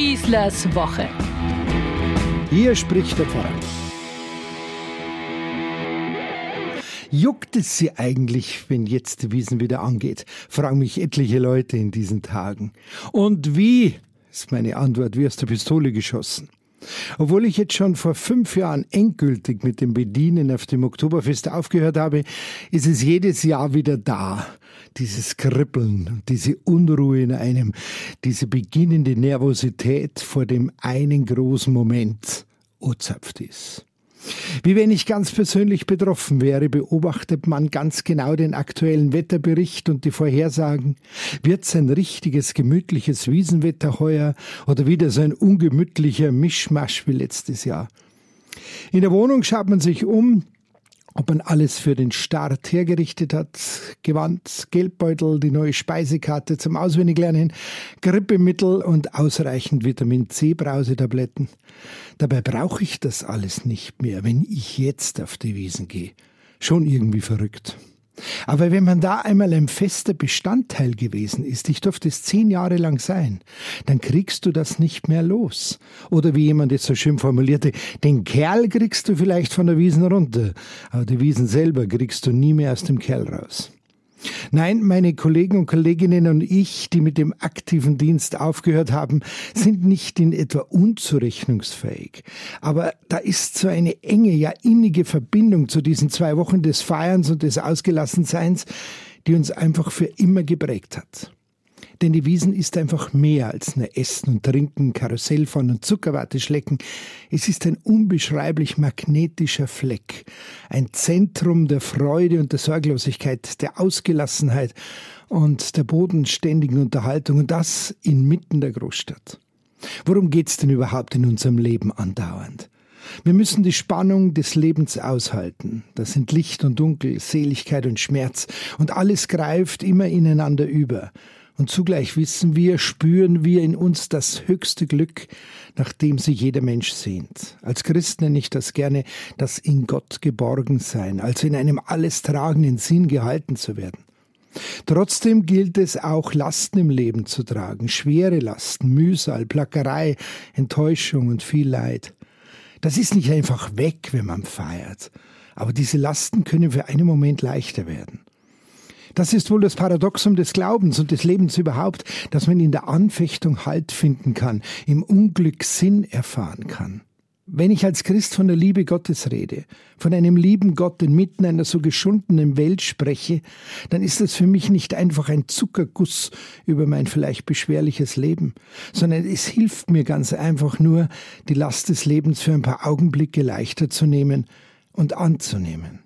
Schießlers Woche. Hier spricht der Pfarrer. Juckt es Sie eigentlich, wenn jetzt die Wiesen wieder angeht? Fragen mich etliche Leute in diesen Tagen. Und wie? ist meine Antwort wie aus der Pistole geschossen. Obwohl ich jetzt schon vor fünf Jahren endgültig mit dem Bedienen auf dem Oktoberfest aufgehört habe, ist es jedes Jahr wieder da. Dieses Kribbeln, diese Unruhe in einem, diese beginnende Nervosität vor dem einen großen Moment. Ozapft ist. Wie wenn ich ganz persönlich betroffen wäre, beobachtet man ganz genau den aktuellen Wetterbericht und die Vorhersagen. Wird's ein richtiges, gemütliches Wiesenwetter heuer oder wieder so ein ungemütlicher Mischmasch wie letztes Jahr? In der Wohnung schaut man sich um, ob man alles für den Start hergerichtet hat, Gewand, Geldbeutel, die neue Speisekarte zum Auswendiglernen, Grippemittel und ausreichend Vitamin C Brausetabletten. Dabei brauche ich das alles nicht mehr, wenn ich jetzt auf die Wiesen gehe. Schon irgendwie verrückt. Aber wenn man da einmal ein fester Bestandteil gewesen ist, ich durfte es zehn Jahre lang sein, dann kriegst du das nicht mehr los. Oder wie jemand es so schön formulierte, den Kerl kriegst du vielleicht von der Wiesen runter, aber die Wiesen selber kriegst du nie mehr aus dem Kerl raus. Nein, meine Kollegen und Kolleginnen und ich, die mit dem aktiven Dienst aufgehört haben, sind nicht in etwa unzurechnungsfähig. Aber da ist so eine enge, ja innige Verbindung zu diesen zwei Wochen des Feierns und des Ausgelassenseins, die uns einfach für immer geprägt hat. Denn die Wiesen ist einfach mehr als nur Essen und Trinken, Karussell fahren und Zuckerwatte schlecken. Es ist ein unbeschreiblich magnetischer Fleck, ein Zentrum der Freude und der Sorglosigkeit, der Ausgelassenheit und der bodenständigen Unterhaltung und das inmitten der Großstadt. Worum geht's denn überhaupt in unserem Leben andauernd? Wir müssen die Spannung des Lebens aushalten. Das sind Licht und Dunkel, Seligkeit und Schmerz, und alles greift immer ineinander über. Und zugleich wissen wir, spüren wir in uns das höchste Glück, nach dem sich jeder Mensch sehnt. Als Christ nenne ich das gerne das in Gott geborgen sein, also in einem alles tragenden Sinn gehalten zu werden. Trotzdem gilt es auch, Lasten im Leben zu tragen, schwere Lasten, Mühsal, Plackerei, Enttäuschung und viel Leid. Das ist nicht einfach weg, wenn man feiert, aber diese Lasten können für einen Moment leichter werden. Das ist wohl das Paradoxum des Glaubens und des Lebens überhaupt, dass man in der Anfechtung Halt finden kann, im Unglück Sinn erfahren kann. Wenn ich als Christ von der Liebe Gottes rede, von einem lieben Gott inmitten einer so geschundenen Welt spreche, dann ist das für mich nicht einfach ein Zuckerguss über mein vielleicht beschwerliches Leben, sondern es hilft mir ganz einfach nur, die Last des Lebens für ein paar Augenblicke leichter zu nehmen und anzunehmen.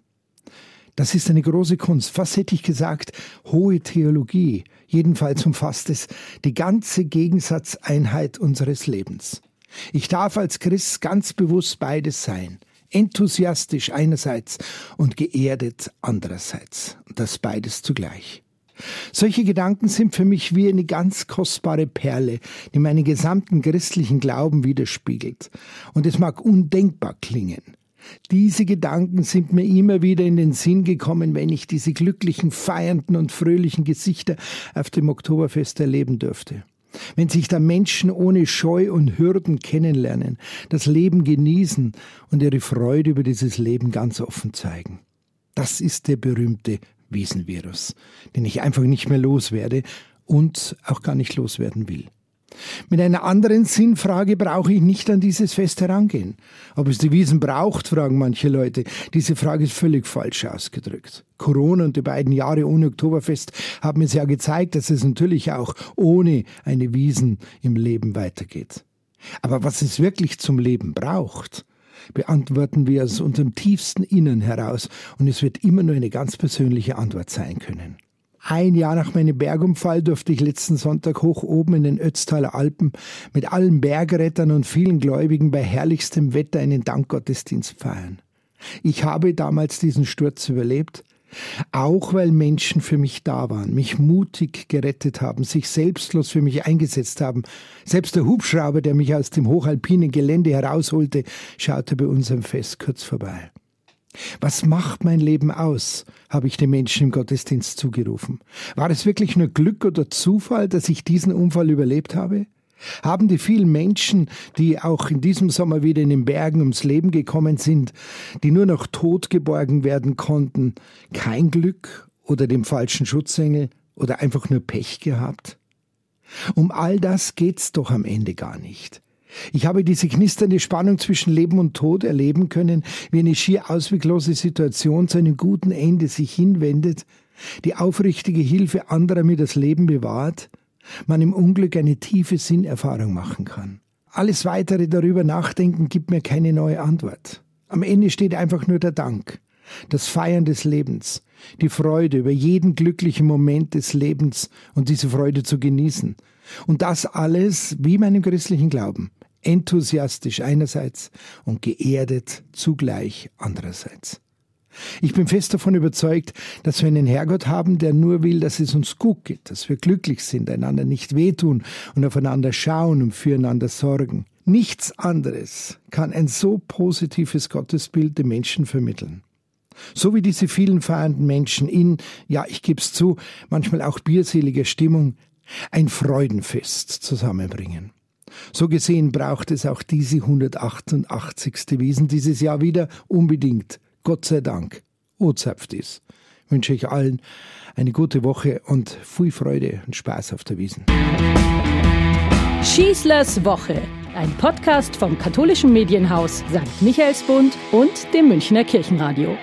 Das ist eine große Kunst. Fast hätte ich gesagt, hohe Theologie. Jedenfalls umfasst es die ganze Gegensatzeinheit unseres Lebens. Ich darf als Christ ganz bewusst beides sein. Enthusiastisch einerseits und geerdet andererseits. Das beides zugleich. Solche Gedanken sind für mich wie eine ganz kostbare Perle, die meinen gesamten christlichen Glauben widerspiegelt. Und es mag undenkbar klingen. Diese Gedanken sind mir immer wieder in den Sinn gekommen, wenn ich diese glücklichen, feiernden und fröhlichen Gesichter auf dem Oktoberfest erleben durfte. Wenn sich da Menschen ohne Scheu und Hürden kennenlernen, das Leben genießen und ihre Freude über dieses Leben ganz offen zeigen. Das ist der berühmte Wiesenvirus, den ich einfach nicht mehr loswerde und auch gar nicht loswerden will. Mit einer anderen Sinnfrage brauche ich nicht an dieses Fest herangehen. Ob es die Wiesen braucht, fragen manche Leute. Diese Frage ist völlig falsch ausgedrückt. Corona und die beiden Jahre ohne Oktoberfest haben es ja gezeigt, dass es natürlich auch ohne eine Wiesen im Leben weitergeht. Aber was es wirklich zum Leben braucht, beantworten wir aus unserem tiefsten Innern heraus und es wird immer nur eine ganz persönliche Antwort sein können. Ein Jahr nach meinem Bergunfall durfte ich letzten Sonntag hoch oben in den Ötztaler Alpen mit allen Bergrettern und vielen Gläubigen bei herrlichstem Wetter einen Dankgottesdienst feiern. Ich habe damals diesen Sturz überlebt, auch weil Menschen für mich da waren, mich mutig gerettet haben, sich selbstlos für mich eingesetzt haben. Selbst der Hubschrauber, der mich aus dem hochalpinen Gelände herausholte, schaute bei unserem Fest kurz vorbei. Was macht mein Leben aus? habe ich den Menschen im Gottesdienst zugerufen. War es wirklich nur Glück oder Zufall, dass ich diesen Unfall überlebt habe? Haben die vielen Menschen, die auch in diesem Sommer wieder in den Bergen ums Leben gekommen sind, die nur noch tot geborgen werden konnten, kein Glück oder dem falschen Schutzengel oder einfach nur Pech gehabt? Um all das geht's doch am Ende gar nicht. Ich habe diese knisternde Spannung zwischen Leben und Tod erleben können, wie eine schier ausweglose Situation zu einem guten Ende sich hinwendet, die aufrichtige Hilfe anderer mir das Leben bewahrt, man im Unglück eine tiefe Sinnerfahrung machen kann. Alles weitere darüber nachdenken gibt mir keine neue Antwort. Am Ende steht einfach nur der Dank, das Feiern des Lebens, die Freude über jeden glücklichen Moment des Lebens und diese Freude zu genießen. Und das alles wie meinem christlichen Glauben, enthusiastisch einerseits und geerdet zugleich andererseits. Ich bin fest davon überzeugt, dass wir einen Herrgott haben, der nur will, dass es uns gut geht, dass wir glücklich sind, einander nicht wehtun und aufeinander schauen und füreinander sorgen. Nichts anderes kann ein so positives Gottesbild den Menschen vermitteln. So wie diese vielen feiernden Menschen in, ja, ich geb's zu, manchmal auch bierseliger Stimmung, ein Freudenfest zusammenbringen. So gesehen braucht es auch diese 188. Wiesen dieses Jahr wieder unbedingt Gott sei Dank, ozapft ist. Wünsche ich allen eine gute Woche und viel Freude und Spaß auf der Wiesen. Schießlers Woche, ein Podcast vom katholischen Medienhaus St. Michaelsbund und dem Münchner Kirchenradio.